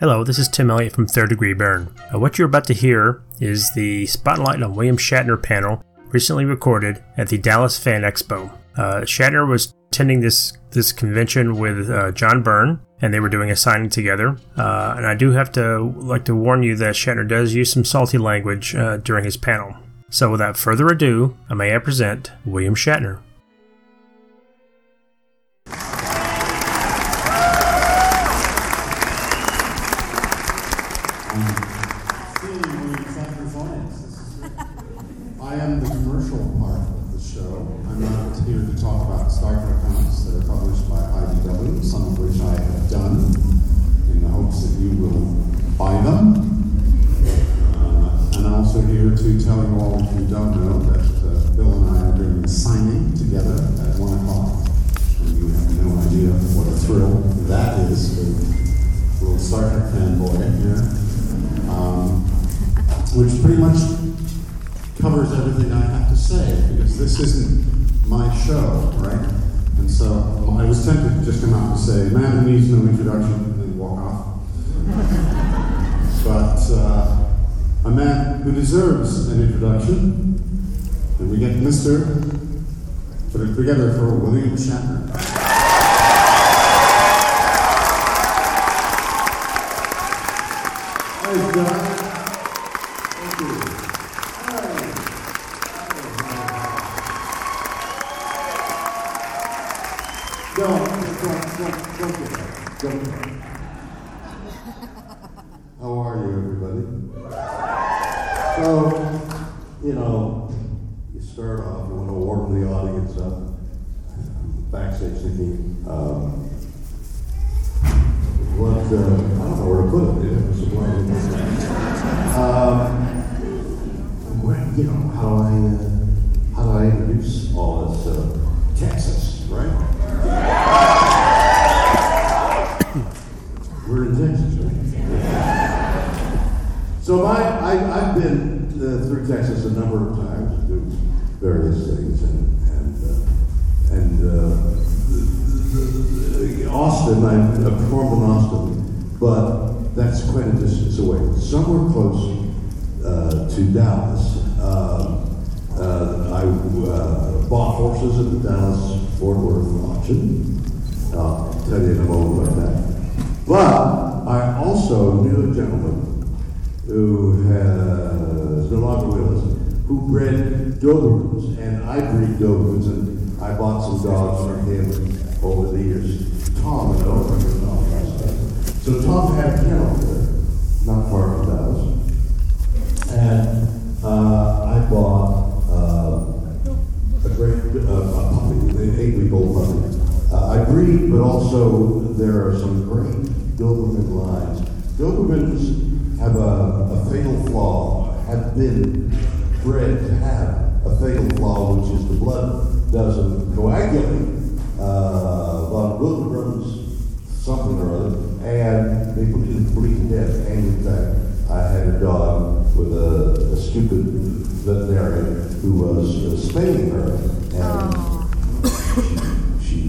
Hello, this is Tim Elliott from Third Degree Byrne. What you're about to hear is the Spotlight on William Shatner panel recently recorded at the Dallas Fan Expo. Uh, Shatner was attending this this convention with uh, John Byrne, and they were doing a signing together. Uh, and I do have to like to warn you that Shatner does use some salty language uh, during his panel. So, without further ado, I may I present William Shatner. I am the commercial part of the show. I'm not here to talk about Star Trek comics that are published by IDW, some of which I have done, in the hopes that you will buy them. Uh, and I'm also here to tell you all, if you don't know, that uh, Bill and I are doing a signing together at 1 o'clock. And you have no idea what a thrill that is for a little Star Trek fanboy here. Um, which pretty much covers everything I have to say because this isn't my show, right? And so I was tempted to just come out and say, man who needs no introduction, and then walk off. but uh, a man who deserves an introduction, and we get Mr. Put it together for William Shatner. Hey, John. No longer with us, who bred Dobermans, and I breed Dobermans, and I bought some dogs from him over the years. Tom, Tom last. So Tom had a kennel there, not far from Dallas, and uh, I bought uh, a great uh, a puppy, an eight-week-old puppy. Uh, I breed, but also there are some great Doberman lines. Dobermans have a, a fatal flaw, have been bred to have a fatal flaw, which is the blood doesn't coagulate. Uh, but Dobermans, something or other, and they bleed, bleed to death. And in fact, I had a dog with a, a stupid veterinarian who was uh, spaying her, and she, she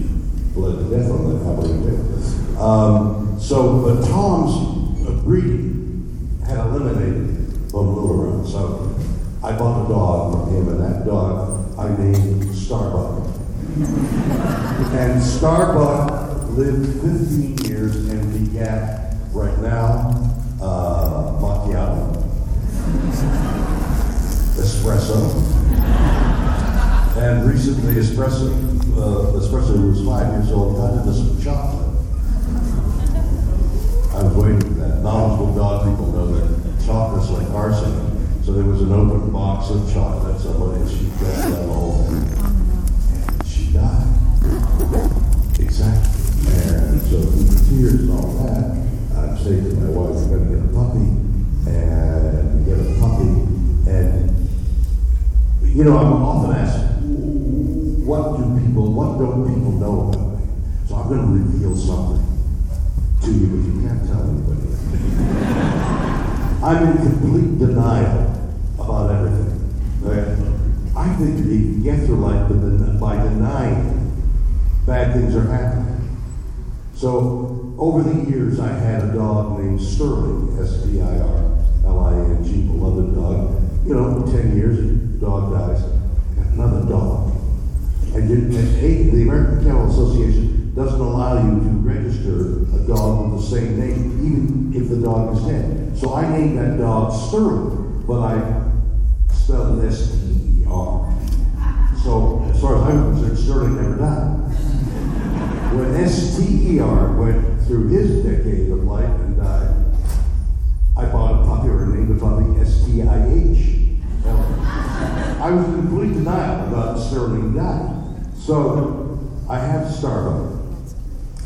bled to death on that, I believe. Um, so, but Tom's uh, breeding had eliminated von Willebrand. So I bought a dog from him, and that dog I named Starbuck. and Starbuck lived 15 years and begat right now uh, macchiato, espresso, and recently espresso, uh, espresso was five years old, got into some chocolate. I was waiting for that. Knowledgeable dog people know that chocolate's like arsenic. So there was an open box of chocolate. Somebody she drank that whole thing. And she died. Exactly. And so through the tears and all that, I'm saying to my wife, we're gonna get a puppy and get a puppy. And you know, I'm often asked, what do people, what don't people know about me? So I'm gonna reveal something to you, but you can't tell anybody. I'm in complete denial about everything. Okay? I think that you can get through life by denying bad things are happening. So over the years, I had a dog named Sterling, S-T-I-R-L-I-N-G, beloved dog. You know, 10 years, dog dies. Another dog. And, you, and hey, the American Kennel Association doesn't allow you to register a dog with the same name, even if the dog is dead. So I named that dog Sterling, but I spelled it S-T-E-R. So as far as I'm concerned, Sterling never died. When S-T-E-R went through his decade of life and died, I bought a puppy or named the puppy S-T-I-H. I was in complete Sterling dying. So I have Starbuck,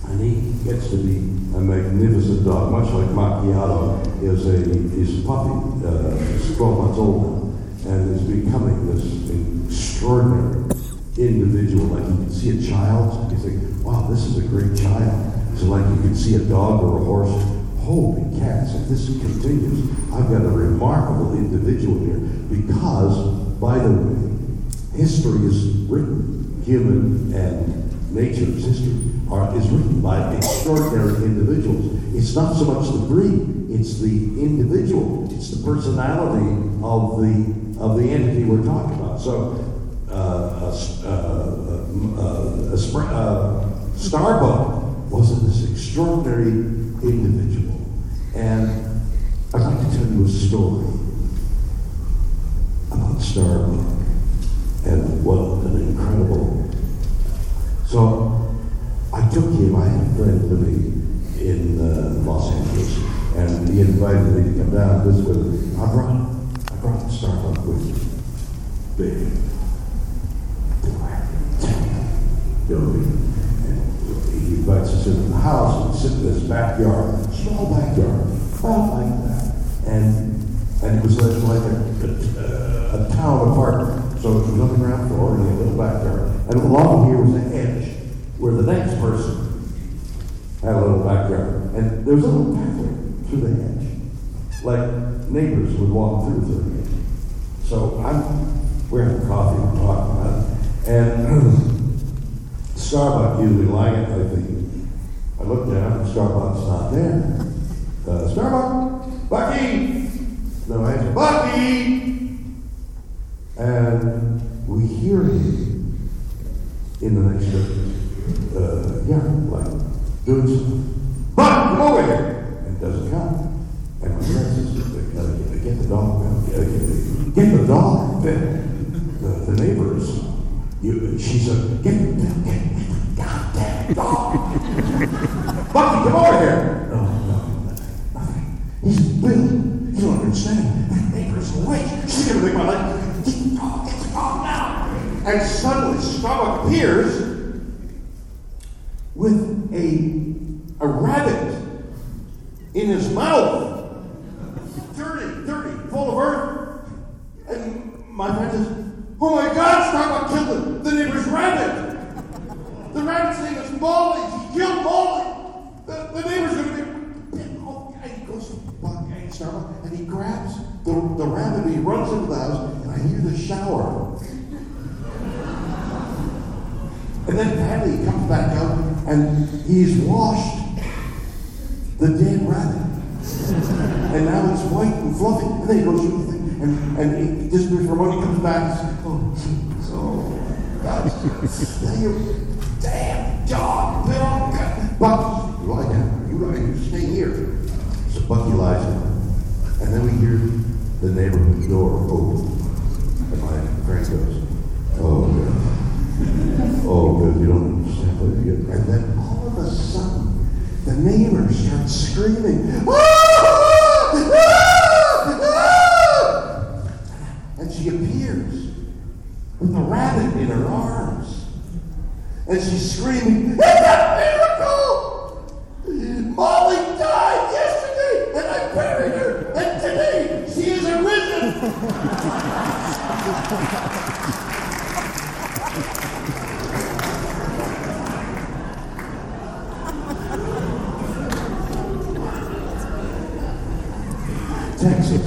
and he gets to be a magnificent dog, much like Macchiato is a is a puppy. Uh, he's 12 months old now, and is becoming this extraordinary individual. Like you can see a child, you think, wow, this is a great child. So like you can see a dog or a horse. Holy cats, if this continues, I've got a remarkable individual here because, by the way, history is written human and nature's history are, is written by extraordinary individuals. It's not so much the breed, it's the individual, it's the personality of the of the entity we're talking about. So, uh, uh, uh, uh Starbuck was this extraordinary individual, and I'd like to tell you a story about Starbuck and what an incredible. So I took him, I had a friend living in uh, Los Angeles, and he invited me to come down this him. I brought, I brought Starbuck with me. Big. Know, and he invites us into the house and sit in this backyard, small backyard, about like that. And and it was like a, a, a town apartment. So it was nothing around a backyard. And along here was a hedge where the next person had a little backyard. And there was a little pathway through the hedge. Like neighbors would walk through the hedge. So I'm we're having coffee, we're talking about it. And Starbuck usually like it, I think. I look down, and Starbuck's not there. Uh, Starbuck, Bucky! No answer, Bucky! And we hear him in the next uh, yeah, like doing something. But come over here! And doesn't come. And my friend says, gotta get the dog, gotta get, get the dog. Then the, the neighbors, you, she said, get, get, get, get the goddamn dog. Bucky, come over here. No, no, nothing. He's Bill. You don't understand. That neighbor's awake. She's gonna make my life and suddenly Starbuck appears with a, a rabbit in his mouth. Dirty, dirty, full of earth. And my friend says, Oh my God, Starbuck killed the, the neighbor's rabbit. The rabbit's name is Molly. He killed Molly. The, the neighbor's going to be. Oh, and he goes to Buck and Starbuck and he grabs the, the rabbit he runs into the house and I hear the shower. And then finally he comes back out and he's washed the dead rabbit. and now it's white and fluffy. And then he goes through the thing and, and he disappears for a moment. He comes back and says, Oh, so, oh, God, you damn dog, Bill. Bucky, you lie down. You lie, you stay here. So Bucky lies down. And then we hear the neighborhood door open. And my friend goes, Oh. Oh, you don't understand. And then all of a sudden, the neighbor starts screaming, ah! Ah! and she appears with a rabbit in her arms. And she's screaming, It's a miracle! Molly died yesterday, and I buried her, and today she is arisen! Texas.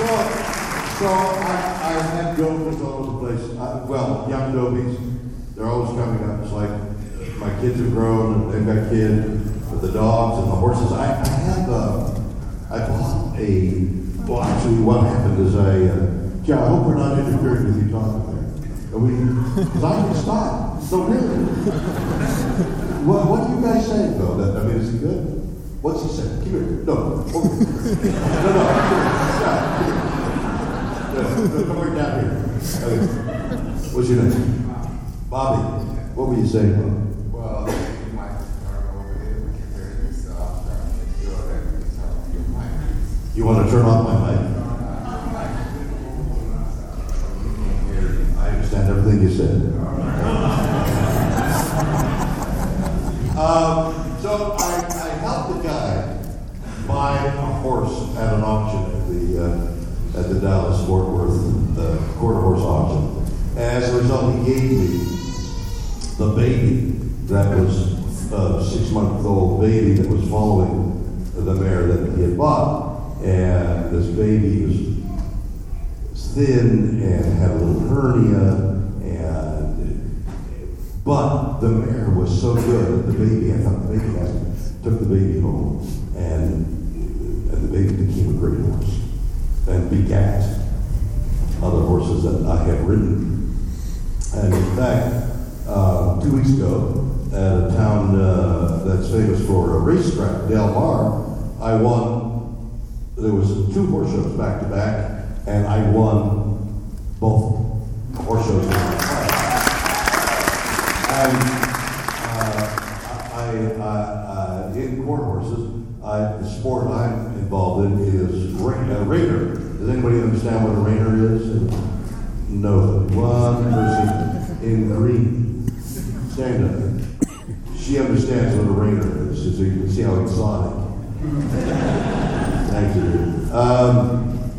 so, so I, I had girlfriends well, young dobies, they're always coming up. It's like my kids have grown and they've got kids but the dogs and the horses. I, I have uh, I bought a. Well, actually, what happened is I. Uh, yeah, I hope we're not interfering with you talking there. Are we? Because I can stop. So really, what what do you guys saying though? That I mean, is it good? What's he saying? No. Over no, no. No, come right down here. Okay. What's your name? Bobby. What were you saying, Bobby? Well, you. You want to turn off my mic? I understand everything you said. Um, so I, I helped a guy buy a horse at an auction at the uh, at the Dallas Fort Worth uh, quarter horse auction. As a result, he gave me the baby that was a six month old baby that was following the mare that he had bought, and this baby was thin and had a little hernia and but the mare was so good that the baby, I thought the baby had, took the baby home and, and the baby became a great horse and begat other horses that I had ridden. And in fact, uh, two weeks ago, at a town uh, that's famous for a racetrack, Del Mar, I won. There was two horse shows back to back, and I won both horse shows. Sport I'm involved in is ra- uh. Does anybody understand what a reiner is? No. One person in green. Stand up. She understands what a reiner is, so you can see how exotic. Thank you. Um,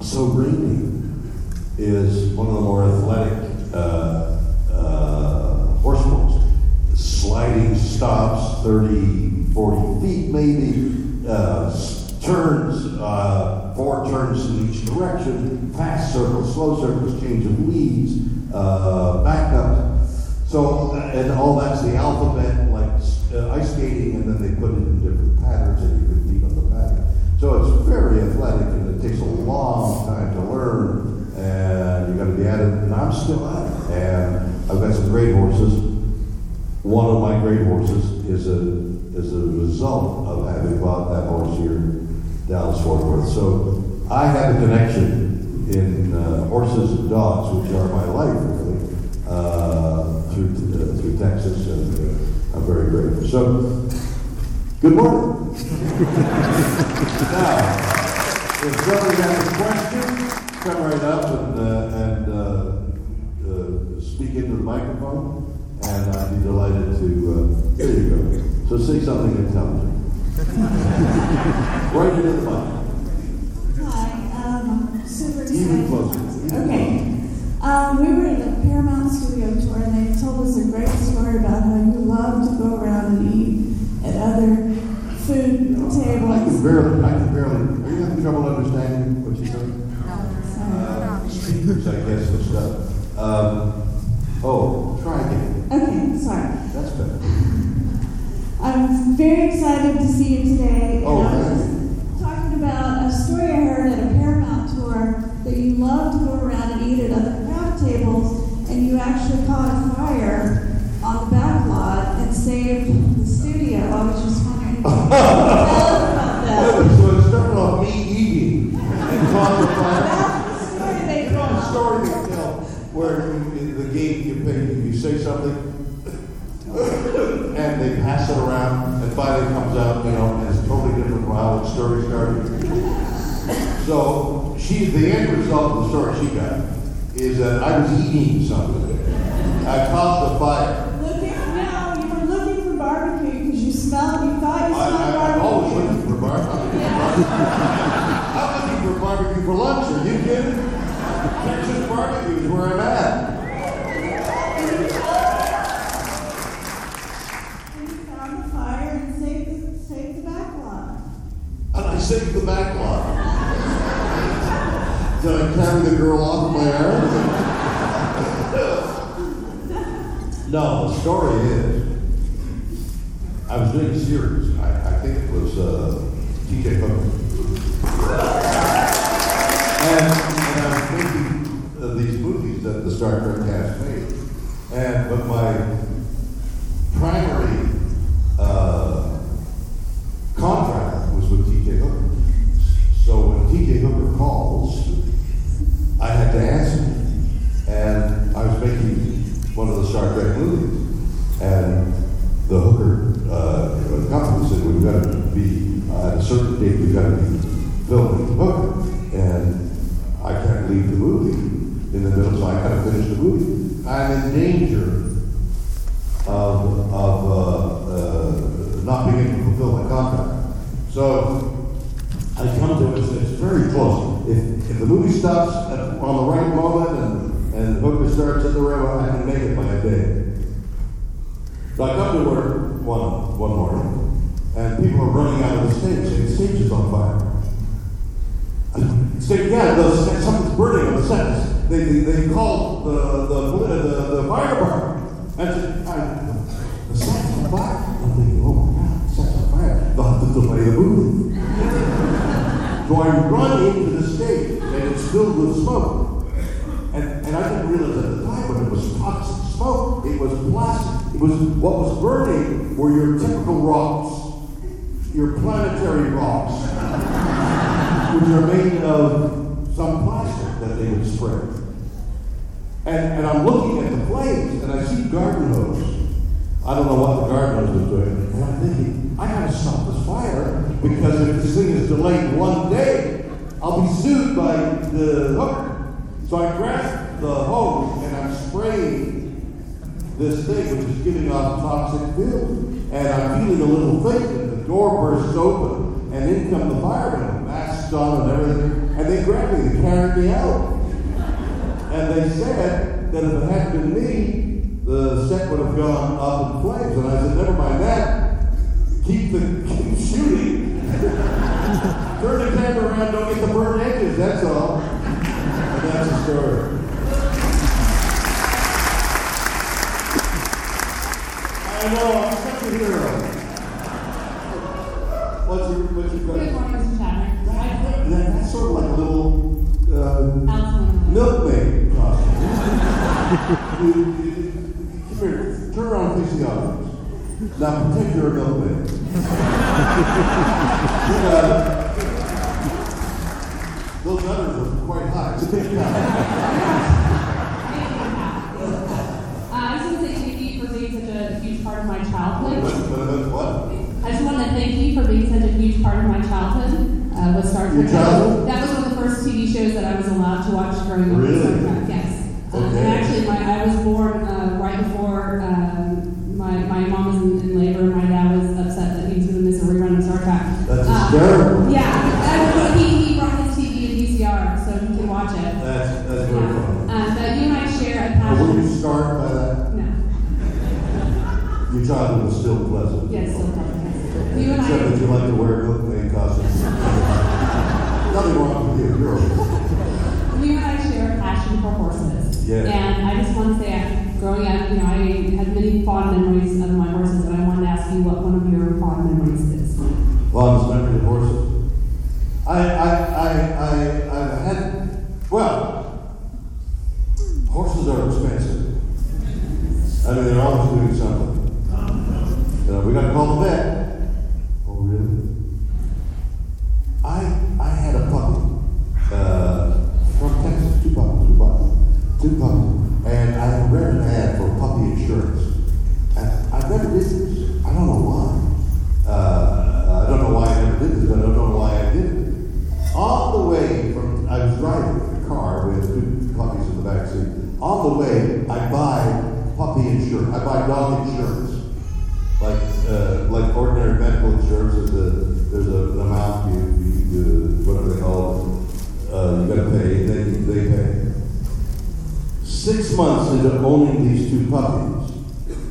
so reining is one of the more athletic uh, uh, horse sports. Sliding stops, 30, 40 feet maybe, uh, s- turns, uh, four turns in each direction, fast circles, slow circles, change of leads, uh, back up. So, and all that's the alphabet, like uh, ice skating, and then they put it in different patterns, and you can beat on the pattern. So it's very athletic, and it takes a long time to learn, and you got to be at it. And I'm still at it, and I've got some great horses. One of my great horses is a is a result of having bought that horse here Dallas Fort Worth. So I have a connection in uh, horses and dogs, which are my life really, uh, through uh, through Texas, and uh, I'm very grateful. So, good morning. now, if somebody has a question, come right up and uh, and uh, speak into the microphone, and I'd be delighted to. There you go. So say something intelligent. right into the mic. Even closer. Okay. Um, we were at the Paramount Studio tour, and they told us a great story about how you love to go around and eat at other food tables. I can barely, I can barely, are you having trouble understanding what she's saying? Uh, speakers, I guess, and stuff. Um, oh, try again. Okay, sorry. That's better. I'm very excited to see you today. Oh, and I was thank just talking about a story I heard at a Paramount tour that you love to go around and eat at other craft tables, and you actually caught a fire on the back lot and saved the studio. I was just wondering if you tell us about that. So it started off me eating the the story they You know, the story they tell where in the game you say something and they pass it around and finally comes out, you know, and it's totally different from how the story started. So she, the end result of the story she got is that I was eating something. I caused the fire. Looking, no, you were looking for barbecue because you smelled, you thought you I, smelled I, I'm always barbecue. looking for bar- I'm looking for barbecue. For lunch. Are you kidding? Texas barbecue is where I'm at. Found the back lot. And I saved the back lot. Did I carry the girl off of my arm? No, the story is, I was doing a series. I, I think it was uh, T.J. Hooker. And, and I was making uh, these movies that the Star Trek cast made. And, but my primary uh, contract was with T.J. Hooker. So when T.J. Hooker calls, I had to answer. And I was making one of the Star Trek movies. And the Hooker uh, company said, we've got to be, uh, at a certain date, we've got to be filming Hooker. And I can't leave the movie in the middle, movie. I'm in danger of, of uh, uh, not being able to fulfill my contract. So I come to it, it's, it's very close. If, if the movie stops at, on the right moment and, and Hooker starts at the river, I can make it by a day. So I come to work one, one morning, and people are running out of the stage, saying the stage is on fire. I say, yeah, the, something's burning on the set. They, they, they called the, the, the, the fire department. And I said, I, the set's on fire. I'm thinking, oh my God, the set's on fire. They'll have to delay the movie. so I run into the stage, and it's filled with smoke. And, and I didn't realize at the time, but it was toxic smoke. It was plastic. It was what was burning were your typical rocks, your planetary rocks, which are made of some plastic that they would spray. And, and I'm looking at the flames, and I see garden hose. I don't know what the garden hose was doing. And I'm thinking, I gotta stop this fire because if this thing is delayed one day, I'll be sued by the hooker. So I grab the hose and I'm spraying this thing, which is giving off toxic fumes. And I'm feeling a little thing, and the door bursts open, and in come the firemen, masks on and everything, and they grab me, they carry me out. And they said that if it hadn't been me, the set would have gone up in flames. And I said, never mind that. Keep the keep shooting. Turn the camera around, don't get the burnt edges, that's all. And that's the story. I know, I'm such a hero. What's your, what's your Good question? morning, Mr. I- That, that's sort of like a little um, Alison. milkmaid costume. Come here, turn around and face the audience. Now pretend you're milkmaid. Got. Those udders are quite high. Stick it out. Uh, I just want to thank you for being such a huge part of my childhood. But what? I just want to thank you for being such a huge part of my childhood. Uh, with Star Trek. Childhood? That was one of the first TV shows that I was allowed to watch growing up. Really? Star Trek, yes. Um, Okay. and actually, my, I was born uh, right before um, my, my mom was in, in labor. My dad was upset that he was going to miss a rerun of Star Trek. That's Uh, hysterical. Yeah, uh, he, he brought his TV and VCR so he can watch it. That's, that's very Yeah. funny. Um, but you and I share a Now, were you passion. scarred by that? No. Your childhood was still pleasant. Yes, so yes. You and Except that I, you like to wear milkmaid costumes. Nothing wrong with you. You're okay. you and I share a passion for horses. Yeah. And I just want to say, uh, growing up, you know, I had many fond memories of my horses, and I wanted to ask you what one of your fond memories is. Fondest memory of horses. I, I, I, I, I've had, well, horses are expensive. I mean, they're always doing something. You know, we got to call the vet. Oh, really? I, I had a puppy uh, from Texas, two puppies, we bought two puppies, and I read an ad for puppy insurance. And I never did this. I don't know why. Uh, I don't know why I never did this, but I don't know why I did it. On the way from, I was driving a car with two puppies in the back seat. On the way, I buy puppy insurance. I buy dog insurance like uh, like ordinary medical insurance, there's a there's a, an amount you, you, you whatever they call it, uh, you got to pay, and then they pay. Six months into owning these two puppies,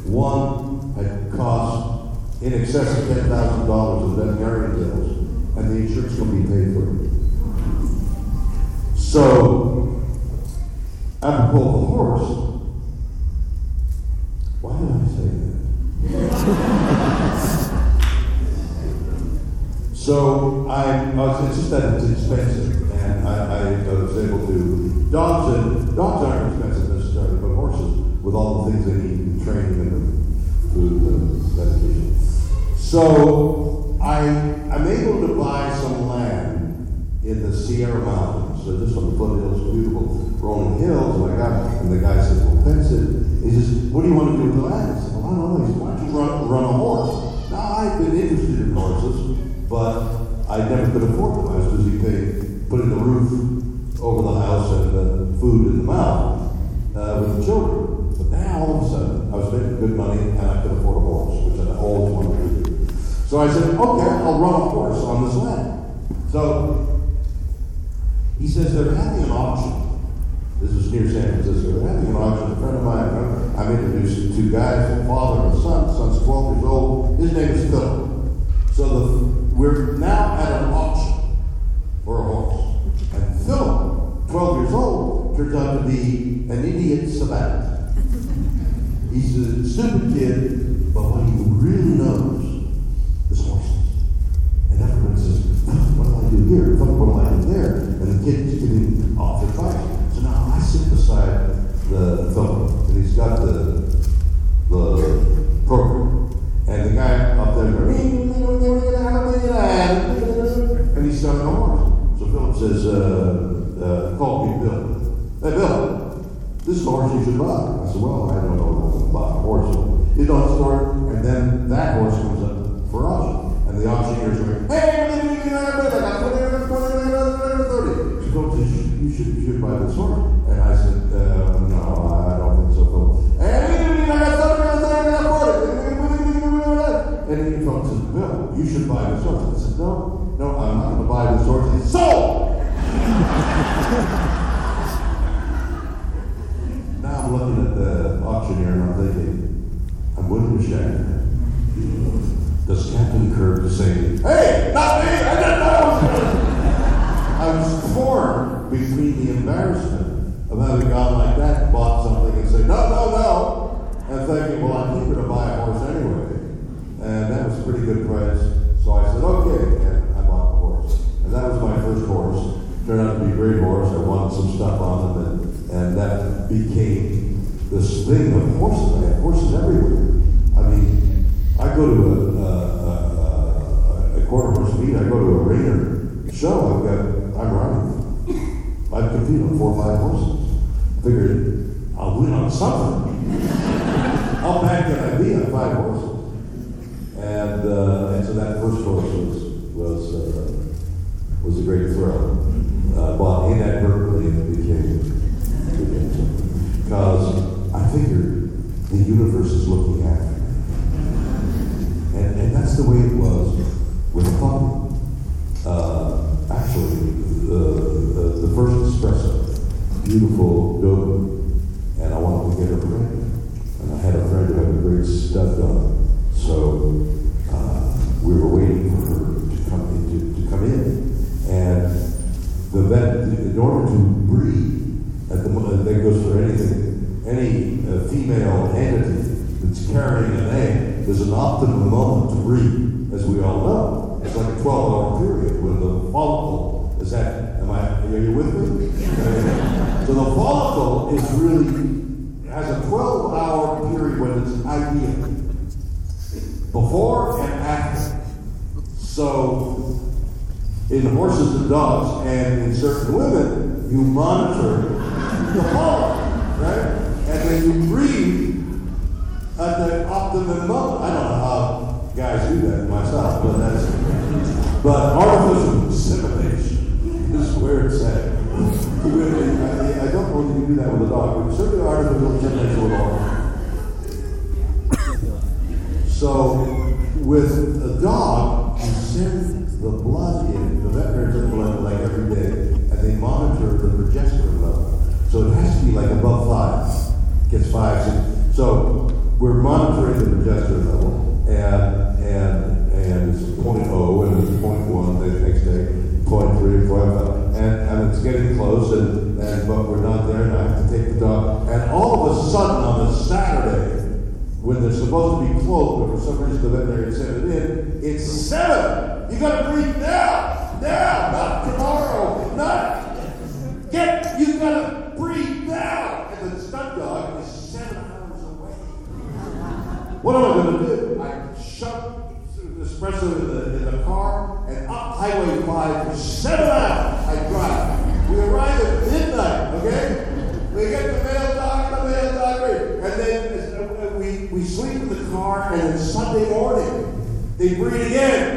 one had cost in excess of ten thousand dollars in veterinarian bills, and the insurance company paid for. So, apropos the horse, Why did I say that? so I, I was, just that it's expensive, and I, I was able to. Dogs and dogs aren't expensive with all the things they need, the. So I, I'm able to buy some land in the Sierra Mountains, so just on the foothills, beautiful rolling hills. And I got, and the guy says, "Well, fence it." He says, "What do you want to do with the land?" I said, "Well, I don't know." He said, "Why don't you run, run a horse?" Now I've been interested in horses, but I never could afford them. I was busy paying, putting the roof over the house and the food in the mouth uh, with the children. All of a sudden, I was making good money and I could afford a horse, which I always wanted to do. So I said, okay, I'll run a horse on this land. So he says they're having an auction. This is near San Francisco. They're having an auction. A friend of mine, I'm introduced to two guys, a father and a son. The son's 12 years old. His name is Philip. So the, we're now at an auction for a horse. And Philip, 12 years old, turns out to be an idiot savant. He's a stupid kid, but what he really knows is horses. And everyone says, what do I do here? What do I do there? And the kid's getting off advice. So now I sit beside the Philip, and he's got the, the program. And the guy up there and he's selling a horse. So Philip says, uh, uh, call me Bill. Hey, Bill, this is a horse you should buy. I said, well, I don't know nothing about a horse. So you know the story? And then that horse comes up for auction. And the auctioneer's like, hey, I got 20, 30. She goes, you should, you should, you should buy this horse. And I said, uh, no, I don't think so, Philip. Hey, I got 30, I got 40. And then he says, Bill, you should buy this horse. I said, no, no, I'm not going to buy this horse. He said, sold! now I'm looking at the auctioneer and I'm thinking, I'm William Shatner. Does Captain Kirk say, hey, not me, I didn't know! I was torn between the embarrassment of having gone like that and bought something and say, no, no, no, and thinking, well, I'm eager to buy a horse anyway. And that was a pretty good price. So I said, okay, and I bought the horse. And that was my first horse. Turned out to be a great horse. I won some stuff on him, and, and that became this thing of horses. I had horses everywhere. I mean, I go to a, a, a, a quarter horse meet, I go to a reiner show, I've got, I'm running. I compete on four or five horses. Figured I'll win on something. How bad can I be on five horses? And, uh, and so that first horse was was uh, was a great thrill. Uh, bought inadvertently and it became because I figured the universe is looking after me, and and that's the way it was with Puppy. Uh, actually, the, the, the first espresso, beautiful Doberman, and I wanted to get her pregnant, and I had a friend who had a great stud dog. So uh, we were waiting for her to come in, to, to come in. And the vet, in order to breed, at the moment, that goes for anything, any uh, female entity that's carrying an egg, there's an optimum moment to breed, as we all know. It's like a 12 hour period when the follicle is at, am I, are you with me? So the follicle is really, has a 12 hour period when it's ideal before and after. So, in horses and dogs, and in certain women, you monitor the follicle, right? And then you breathe at the optimum moment. I don't know how guys do that myself, but that's. But artificial insemination is where it's at. I, I don't if you can do that with a dog, but certainly artificial insemination with a horse. So with a dog, you send the blood in, the veterinarians send blood like every day, and they monitor the progesterone level. So it has to be like above five. Gets five, six. So we're monitoring the progesterone level, and and and it's 0.0 and it's 0.1 the next day, 0.3, 0.5, and, and it's getting close, and, and but we're not there, and I have to take the dog. And all of a sudden on a Saturday, when they're supposed to be closed, but for some reason the veterinarian sent it in, it's seven. You gotta breathe now, now, not tomorrow, not get. You gotta breathe now. And the stud dog is seven hours away. What am I gonna do? I shut espresso in the, in the car and up 5 for seven hours. I drive. We arrive at midnight, okay? We get the male dog, the male dog, and then uh, we, we sleep in the car, and then Sunday morning, they breed again.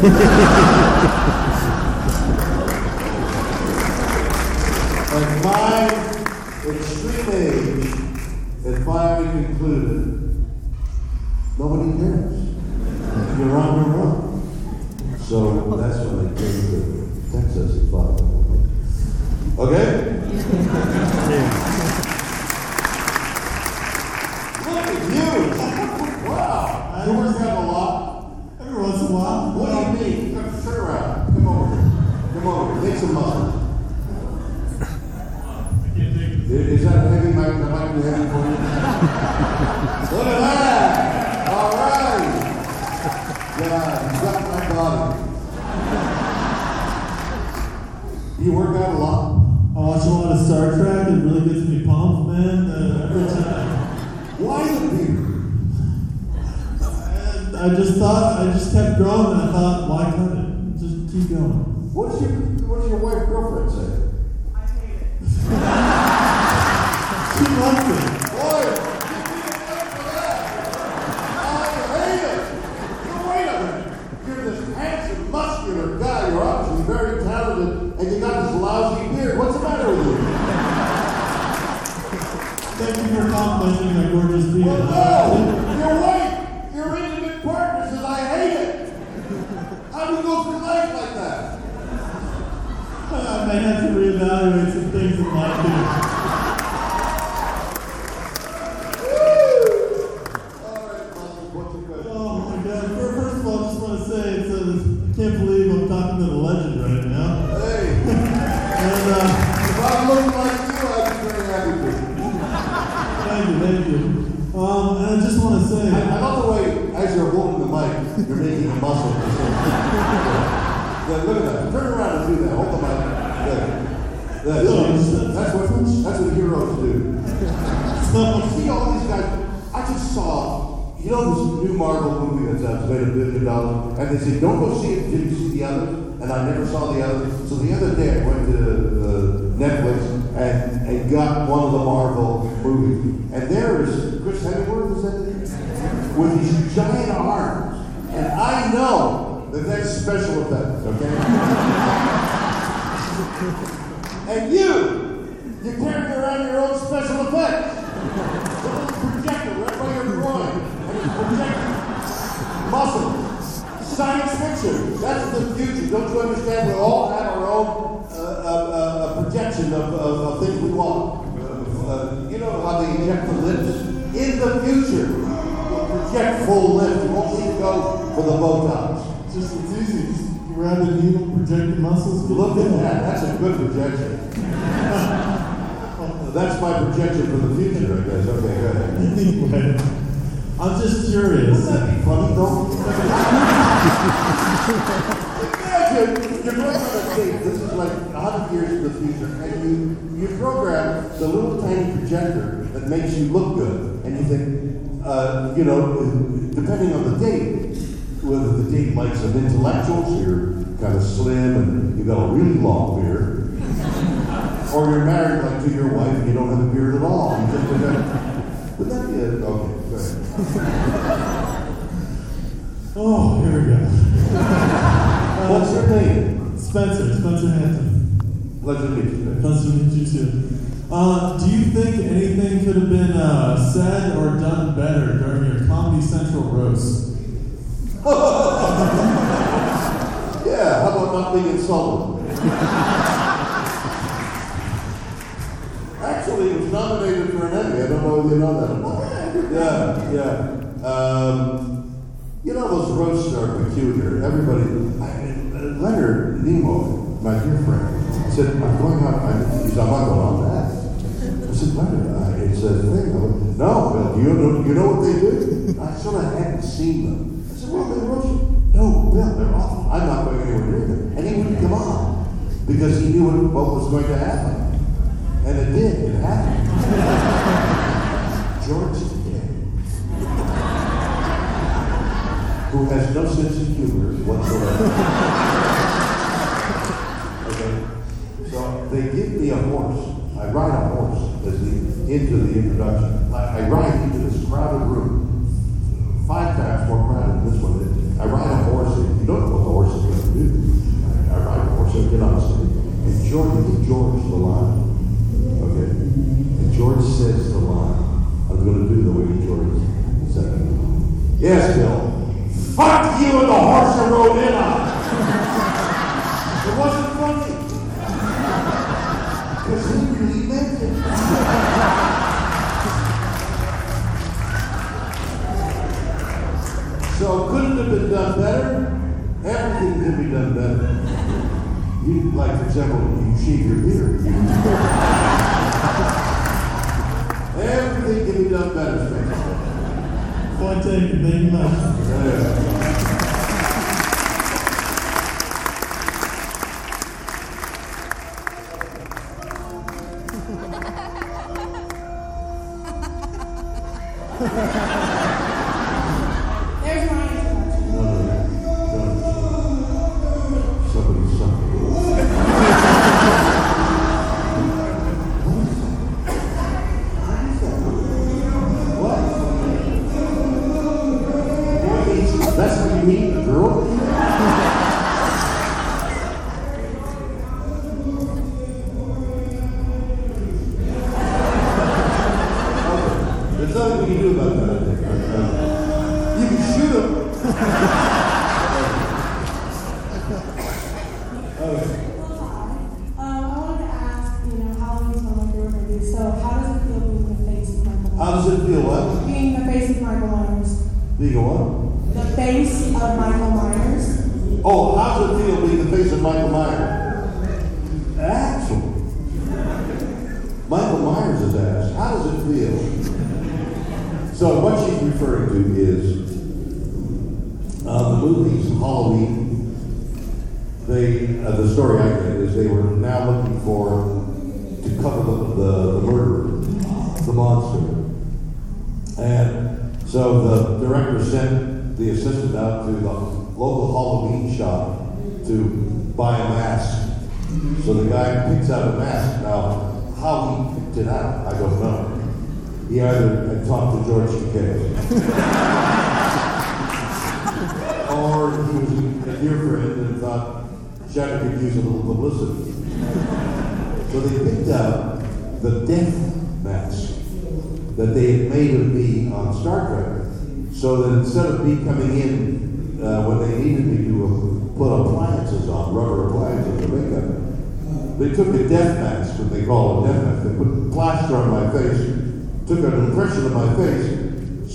ハハハハ! No, your wife, your intimate partner says I hate it. How do you go through life like that? I may have to reevaluate some things in life. too. All right, Muscle, what's your question? Oh my God! Fir- First of all, I just want to say, it's, uh, I can't believe I'm talking to the legend right now. Hey, And uh, if I'm looking like you, I'd be very happy for you. thank you, thank you. Um, and I just want to say, I, I love the way, as you're holding the mic, you're making a muscle. yeah, look at that. Turn around and do that. Hold the mic. There. There. See, That's what that's what heroes do. You see all these guys. I just saw, you know, this new Marvel movie that's uh, made a billion dollars, and they said, don't go see it until you see the others, and I never saw the others. So the other day I went to uh, Netflix and, and got one of the Marvel movies, and there is Chris Hemsworth, is that the name? With these giant arms, and I know that that's special effects, okay? and you, you're carrying around your own special effects. A little projector right by your groin, and it's projecting muscles. That's the future. Don't you understand? We all have our own uh, uh, uh, projection of, of, of things we want. Uh, uh, you know how they inject the lips? In the future, we'll project full lips. You won't need to go for the Botox. it's just it's easy. Just grab the needle, project the muscles. Look at that. That's a good projection. That's my projection for the future, I guess. Okay, go ahead. I'm just curious. Wouldn't that be funny though? Imagine you're going on a date. This is like a hundred years in the future, and you you program the little tiny projector that makes you look good, and you think, uh, you know, depending on the date, whether the date likes an intellectual, so you're kind of slim and you've got a really long beard, or you're married like to your wife and you don't have a beard at all. You just, would that be a okay? Go ahead. Oh, here we go. What's your name? Spencer, Spencer Hampton. Pleasure to meet you. Nice to meet you too. Uh, do you think anything could have been uh, said or done better during your Comedy Central roast? Yeah, how about not being insulted? Actually, it was nominated for an Emmy. I don't know whether you know that. Yeah, yeah. Um, you know, those roasts are peculiar. Everybody, I, Leonard Nimoy, my dear friend, said, I'm going out, I, he's, I'm not going on that. I said, Leonard, it's a thing. Went, no, Bill, you know, you know what they do? I sort of hadn't seen them. I said, well, they roast you. No, Bill, they're awful. I'm not going anywhere near them. And he wouldn't come on because he knew what, what was going to happen. And it did, it happened. George who has no sense of humor whatsoever. okay? So they give me a horse. I ride a horse as the into the introduction. I, I ride into this crowded room. Five times more crowded than this one. I ride a horse, and you don't know what the horse is going to do. I, ride a horse and get on stage. And George, George the line. Okay? And George says the line. I'm going to do the way George said it. Yes, Bill. You the horse I rode in on. It wasn't funny. Because he really meant it. So couldn't have been done better? Everything could be done better. You, like, for example, you shave your beard. Everything can be done better. Point taken. Thank you much. Yeah. Halloween. They, uh, the story I get is they were now looking for to cover the, the, the murderer, the monster. And so the director sent the assistant out to the local Halloween shop to buy a mask. So the guy picks out a mask. Now, how he picked it out, I don't know. He either had talked to George Takei, or he was a dear friend and thought Shatner could use a little publicity. So they picked out the death mask that they had made of me on Star Trek, so that instead of me coming in uh, when they needed me to uh, put appliances on, rubber appliances or makeup, they took a death mask, what they call a death mask. They put plaster on my face, took an impression of my face,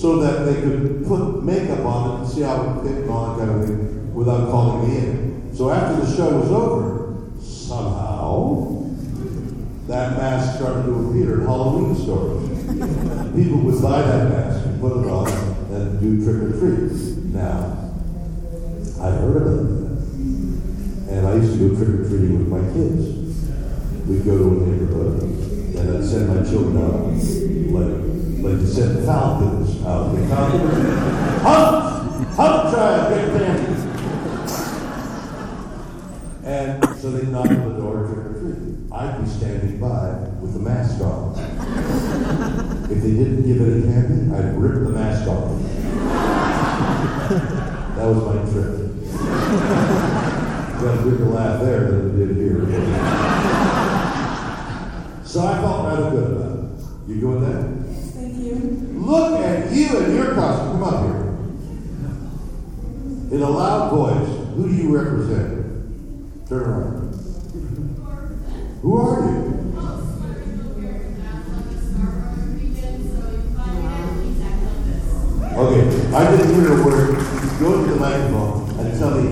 so that they could put makeup on it and see how it fit that kind of thing without calling me in. So after the show was over, somehow, that mask started to appear in Halloween stores. People would buy that mask and put it on, and do trick or treat. Now, I heard about that. And I used to go trick or treating with my kids. We'd go to a neighborhood, and I'd send my children out, like, like to send falcons out. The falcons, hunt, hunt, try get candy. And so they knock on the door, trick or treat. I'd be standing by with the mask on. If they didn't give it any candy, I'd rip the mask off. That was my trick. Got a bigger laugh there than it did here. So I felt rather good about it. You good with that? Thank you. Look at you and your costume. Come up here. In a loud voice, who do you represent? Turn around. Who are you? Okay, I didn't hear a word. Go to the microphone and tell me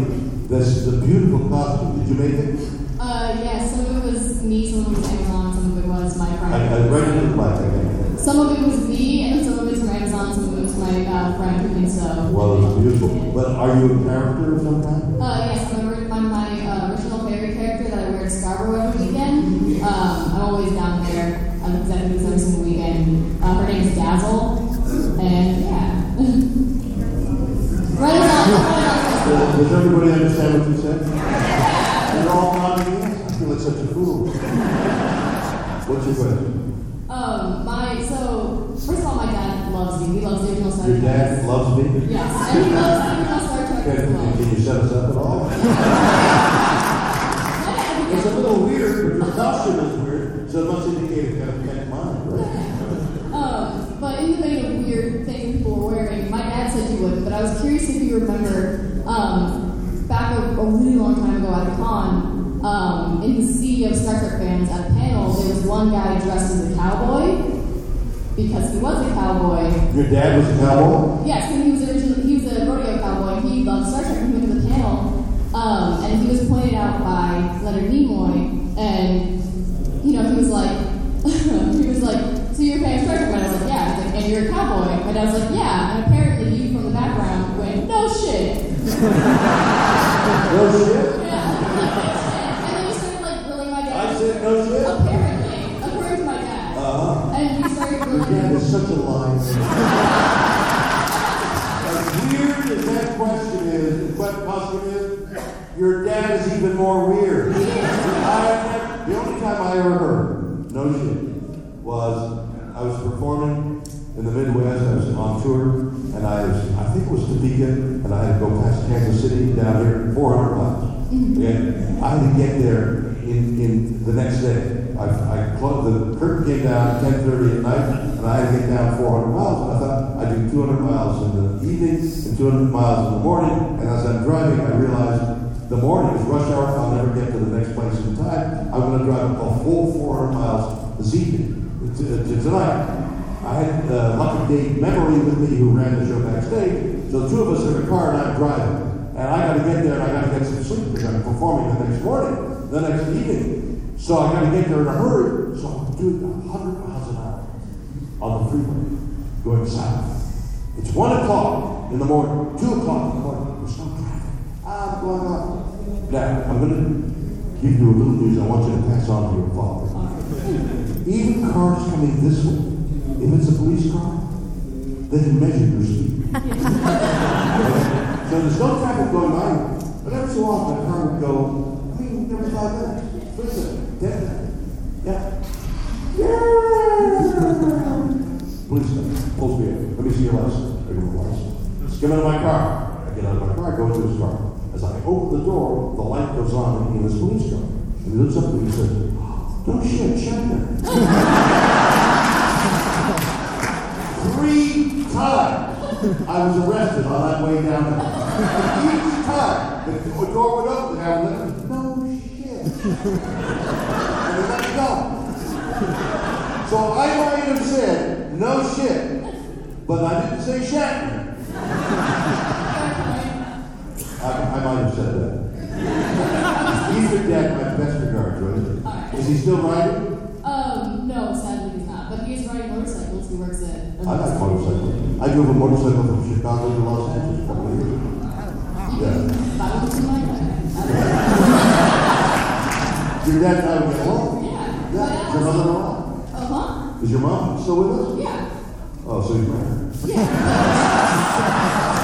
this is a beautiful costume. Did you make it? Uh, yeah, some of it was me, some of it was Amazon, some of it was my I, friend. I right into the mic. I think. Some of it was me, and some of it's from Amazon, some of it was my uh, friend who thinks so. Well, it's beautiful. But are you a character of some kind? Uh, yes, I'm, a, I'm my uh, original fairy character that I wear at Scarborough every weekend. Um, I'm always down there. I'm presenting this every single weekend. Uh, her name is Dazzle, and yeah. Renaissance. Does, does everybody understand what you said? You're all nodding yes. I feel like such a fool. What's your question? Um, my so first of all, my dad loves you. He loves the original Star Your dad loves me? Yes, and he loves the original Star Trek Can, well. can you set us up at all? It's a little weird, but your costume is weird, so it must indicate it's got a mind, right? Um, but in the vein of weird things people were wearing, my dad said you wouldn't, but I was curious if you remember um, back a, a really long time ago at a con, um, sea of Star Trek fans at a panel, there was one guy dressed as a cowboy because he was a cowboy. Your dad was a cowboy? Yes, and he was originally he was a rodeo cowboy. He loved Star Trek. He went to the panel, um, and he was pointed out by Leonard Nimoy, and you know he was like, he was like, so you're a fan of Star Trek? And I was like, yeah. He's like, and you're a cowboy? And I was like, yeah. And apparently you from the background went, no shit. No shit? Is even more weird. I, the only time I ever heard, no shit, was I was performing in the Midwest. I was on tour, and I was, I think it was Topeka, and I had to go past Kansas City down here, 400 miles. Mm-hmm. Okay? I had to get there in, in the next day. I, I closed, the curtain came down at 10.30 at night, and I had to get down 400 miles. And I thought I'd do 200 miles in the evening and 200 miles in the morning. And as I'm driving, I realized the morning is rush hour. I'll never get to the next place in time. I'm going to drive a whole 400 miles this evening, to, to tonight. I had uh, Lucky Dave Memory with me who ran the show backstage. So the two of us in the car and I'm driving. And I got to get there and I got to get some sleep because I'm performing the next morning, the next evening. So I got to get there in a hurry. So I'm doing 100 miles an hour on the freeway going south. It's 1 o'clock in the morning, 2 o'clock in the morning. There's no traffic. Ah, I'm going on. Now, I'm going to give you a little news I want you to pass on to your father. Even cars coming this way, if it's a police car, they can measure your speed. so there's no traffic going by. But every so often a car would go, I mean, every five minutes, three minutes, ten minutes. Yeah. Yeah. Police pulls me in. Let me see your license. I go, license. Get out of my car. I get out of my car, go into his car. As I open the door, the light goes on in his police car. And he looks up at me and says, Don't shit, Shatner. Three times I was arrested on that way down there. And each time the door would open and I would let no shit. And they let me go. So I might have said no shit, but I didn't say Shatner. I, might have said that. He's your dad, my best regards, right? Is he still riding? Um, no, sadly he's not. But he is riding motorcycles. He works at. I like motorcycles. I drove a motorcycle from Chicago to Los Angeles a couple of years. Yeah. That wasn't like. Your dad and I would get along. Yeah. Yeah. Is your mother alive? Uh huh. Is your mom still with us? Yeah. Oh, so you're married. Okay.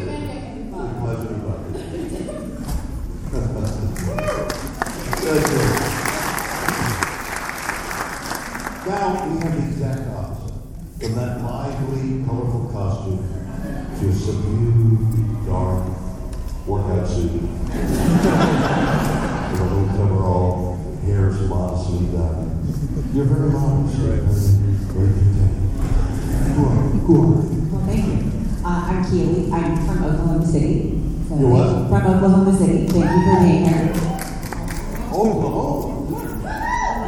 Pleasure to meet you. That's it. Now we have the exact opposite. From that lively, colorful costume to a subdued, dark workout suit. With a little coverall, hair is modestly done. You're very modest, right? Very content. Who are you? Who are you? Well, thank you. Uh, I'm from Oklahoma City. So You're what? From Oklahoma City. Thank you for being here. Oh,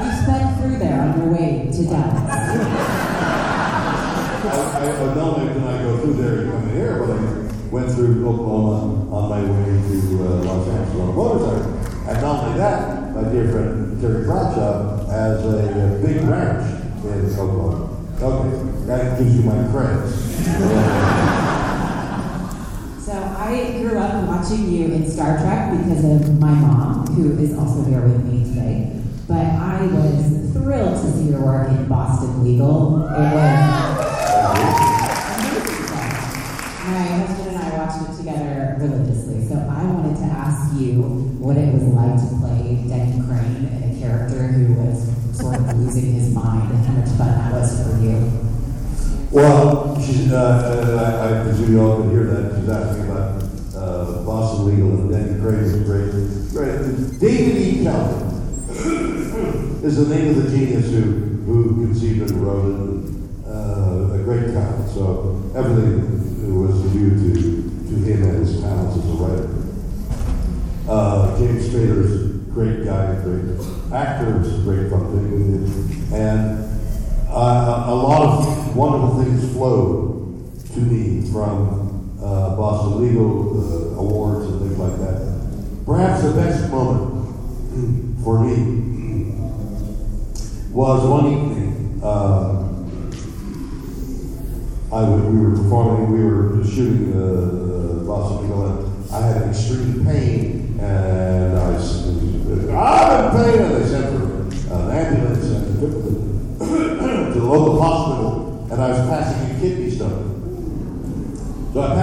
You sped through there on your way to Dallas. I, I, not only did I go through there and come here, but I went through Oklahoma on my way to uh, Los Angeles on a motorcycle. And not only that, my dear friend Terry Bradshaw has a, uh big ranch in Oklahoma. Okay, that gives you my credits. I grew up watching you in Star Trek because of my mom, who is also here with me today. But I was thrilled to see your work in Boston Legal. It was. My husband and I watched it together religiously. So I wanted to ask you what it was like to play Denny Crane a character who was sort of losing his mind and how much fun that was for you. Well, uh, I, I presume you all can hear that. She's asking about uh, Boston Legal and Denny Crane is great. David E. Kelley is the name of the genius who, who conceived and wrote it. Uh, a great talent. So everything was due to, to him and his talents as a writer. Uh, James Spader is a great guy, great actor, it's great fun be with him. And uh, a lot of wonderful things flowed to me from Boston Legal uh, awards and things like that. Perhaps the best moment for me was one evening. Uh, I w- we were performing, we were shooting uh, Boston Legal, and I had extreme pain, and I I'm in pain, and they sent for an ambulance and took me to the local hospital, and I was passing a kidney stone. So I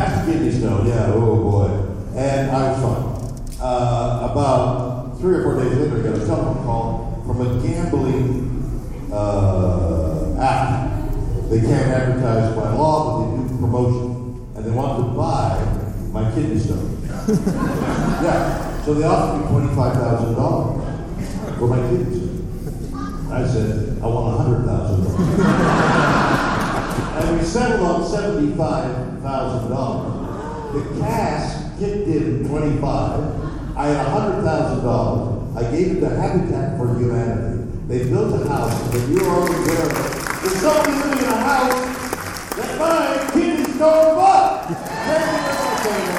passed know, yeah, oh boy, and I was fine. Uh, about three or four days later, I got a telephone call from a gambling uh, app. They can't advertise by law, but they do promotion, and they want to buy my kidney stone. yeah, so they offered me twenty-five thousand dollars for my kidney stone. I said, I want a hundred thousand dollars. and we settled on seventy-five thousand dollars. The cash kicked in twenty-five. I had a hundred thousand dollars. I gave it to Habitat for Humanity. They built a house, and you were always there. There's somebody living in a house that my stone bought.